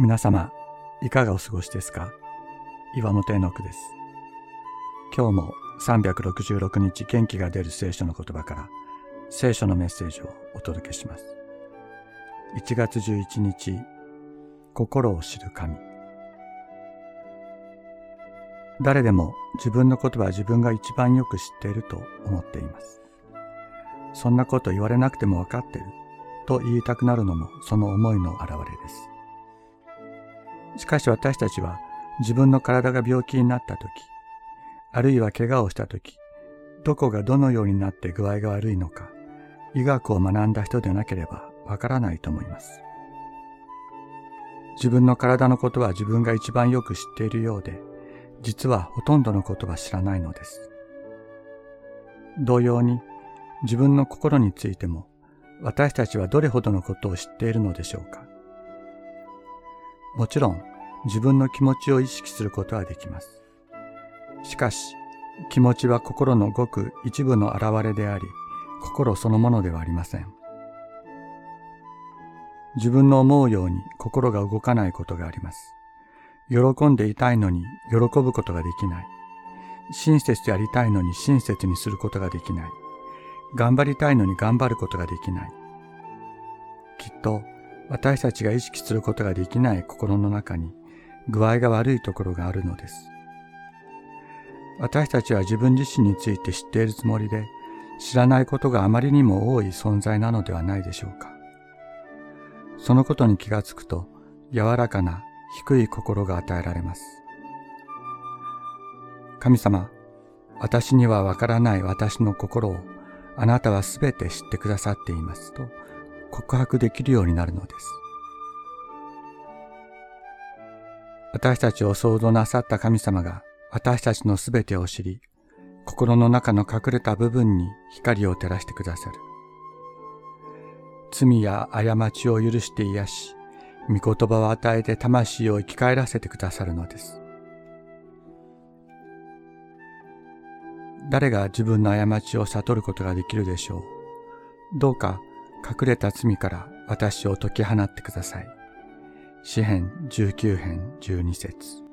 皆様、いかがお過ごしですか？岩本絵の句です。今日も366日元気が出る聖書の言葉から聖書のメッセージをお届けします。1月11日、心を知る神。誰でも自分のことは自分が一番よく知っていると思っています。そんなこと言われなくてもわかってると言いたくなるのもその思いの表れです。しかし私たちは自分の体が病気になった時、あるいは怪我をした時、どこがどのようになって具合が悪いのか、医学を学んだ人でなければわからないと思います。自分の体のことは自分が一番よく知っているようで、実はほとんどのことは知らないのです。同様に、自分の心についても、私たちはどれほどのことを知っているのでしょうか。もちろん自分の気持ちを意識することはできます。しかし、気持ちは心のごく一部の現れであり、心そのものではありません。自分の思うように心が動かないことがあります。喜んでいたいのに喜ぶことができない。親切でありたいのに親切にすることができない。頑張りたいのに頑張ることができない。きっと私たちが意識することができない心の中に具合が悪いところがあるのです。私たちは自分自身について知っているつもりで知らないことがあまりにも多い存在なのではないでしょうか。そのことに気がつくと柔らかな低い心が与えられます。神様、私にはわからない私の心をあなたはすべて知ってくださっていますと告白できるようになるのです。私たちを創造なさった神様が私たちのすべてを知り、心の中の隠れた部分に光を照らしてくださる。罪や過ちを許して癒し、御言葉を与えて魂を生き返らせてくださるのです。誰が自分の過ちを悟ることができるでしょう。どうか隠れた罪から私を解き放ってください。詩編19編12節。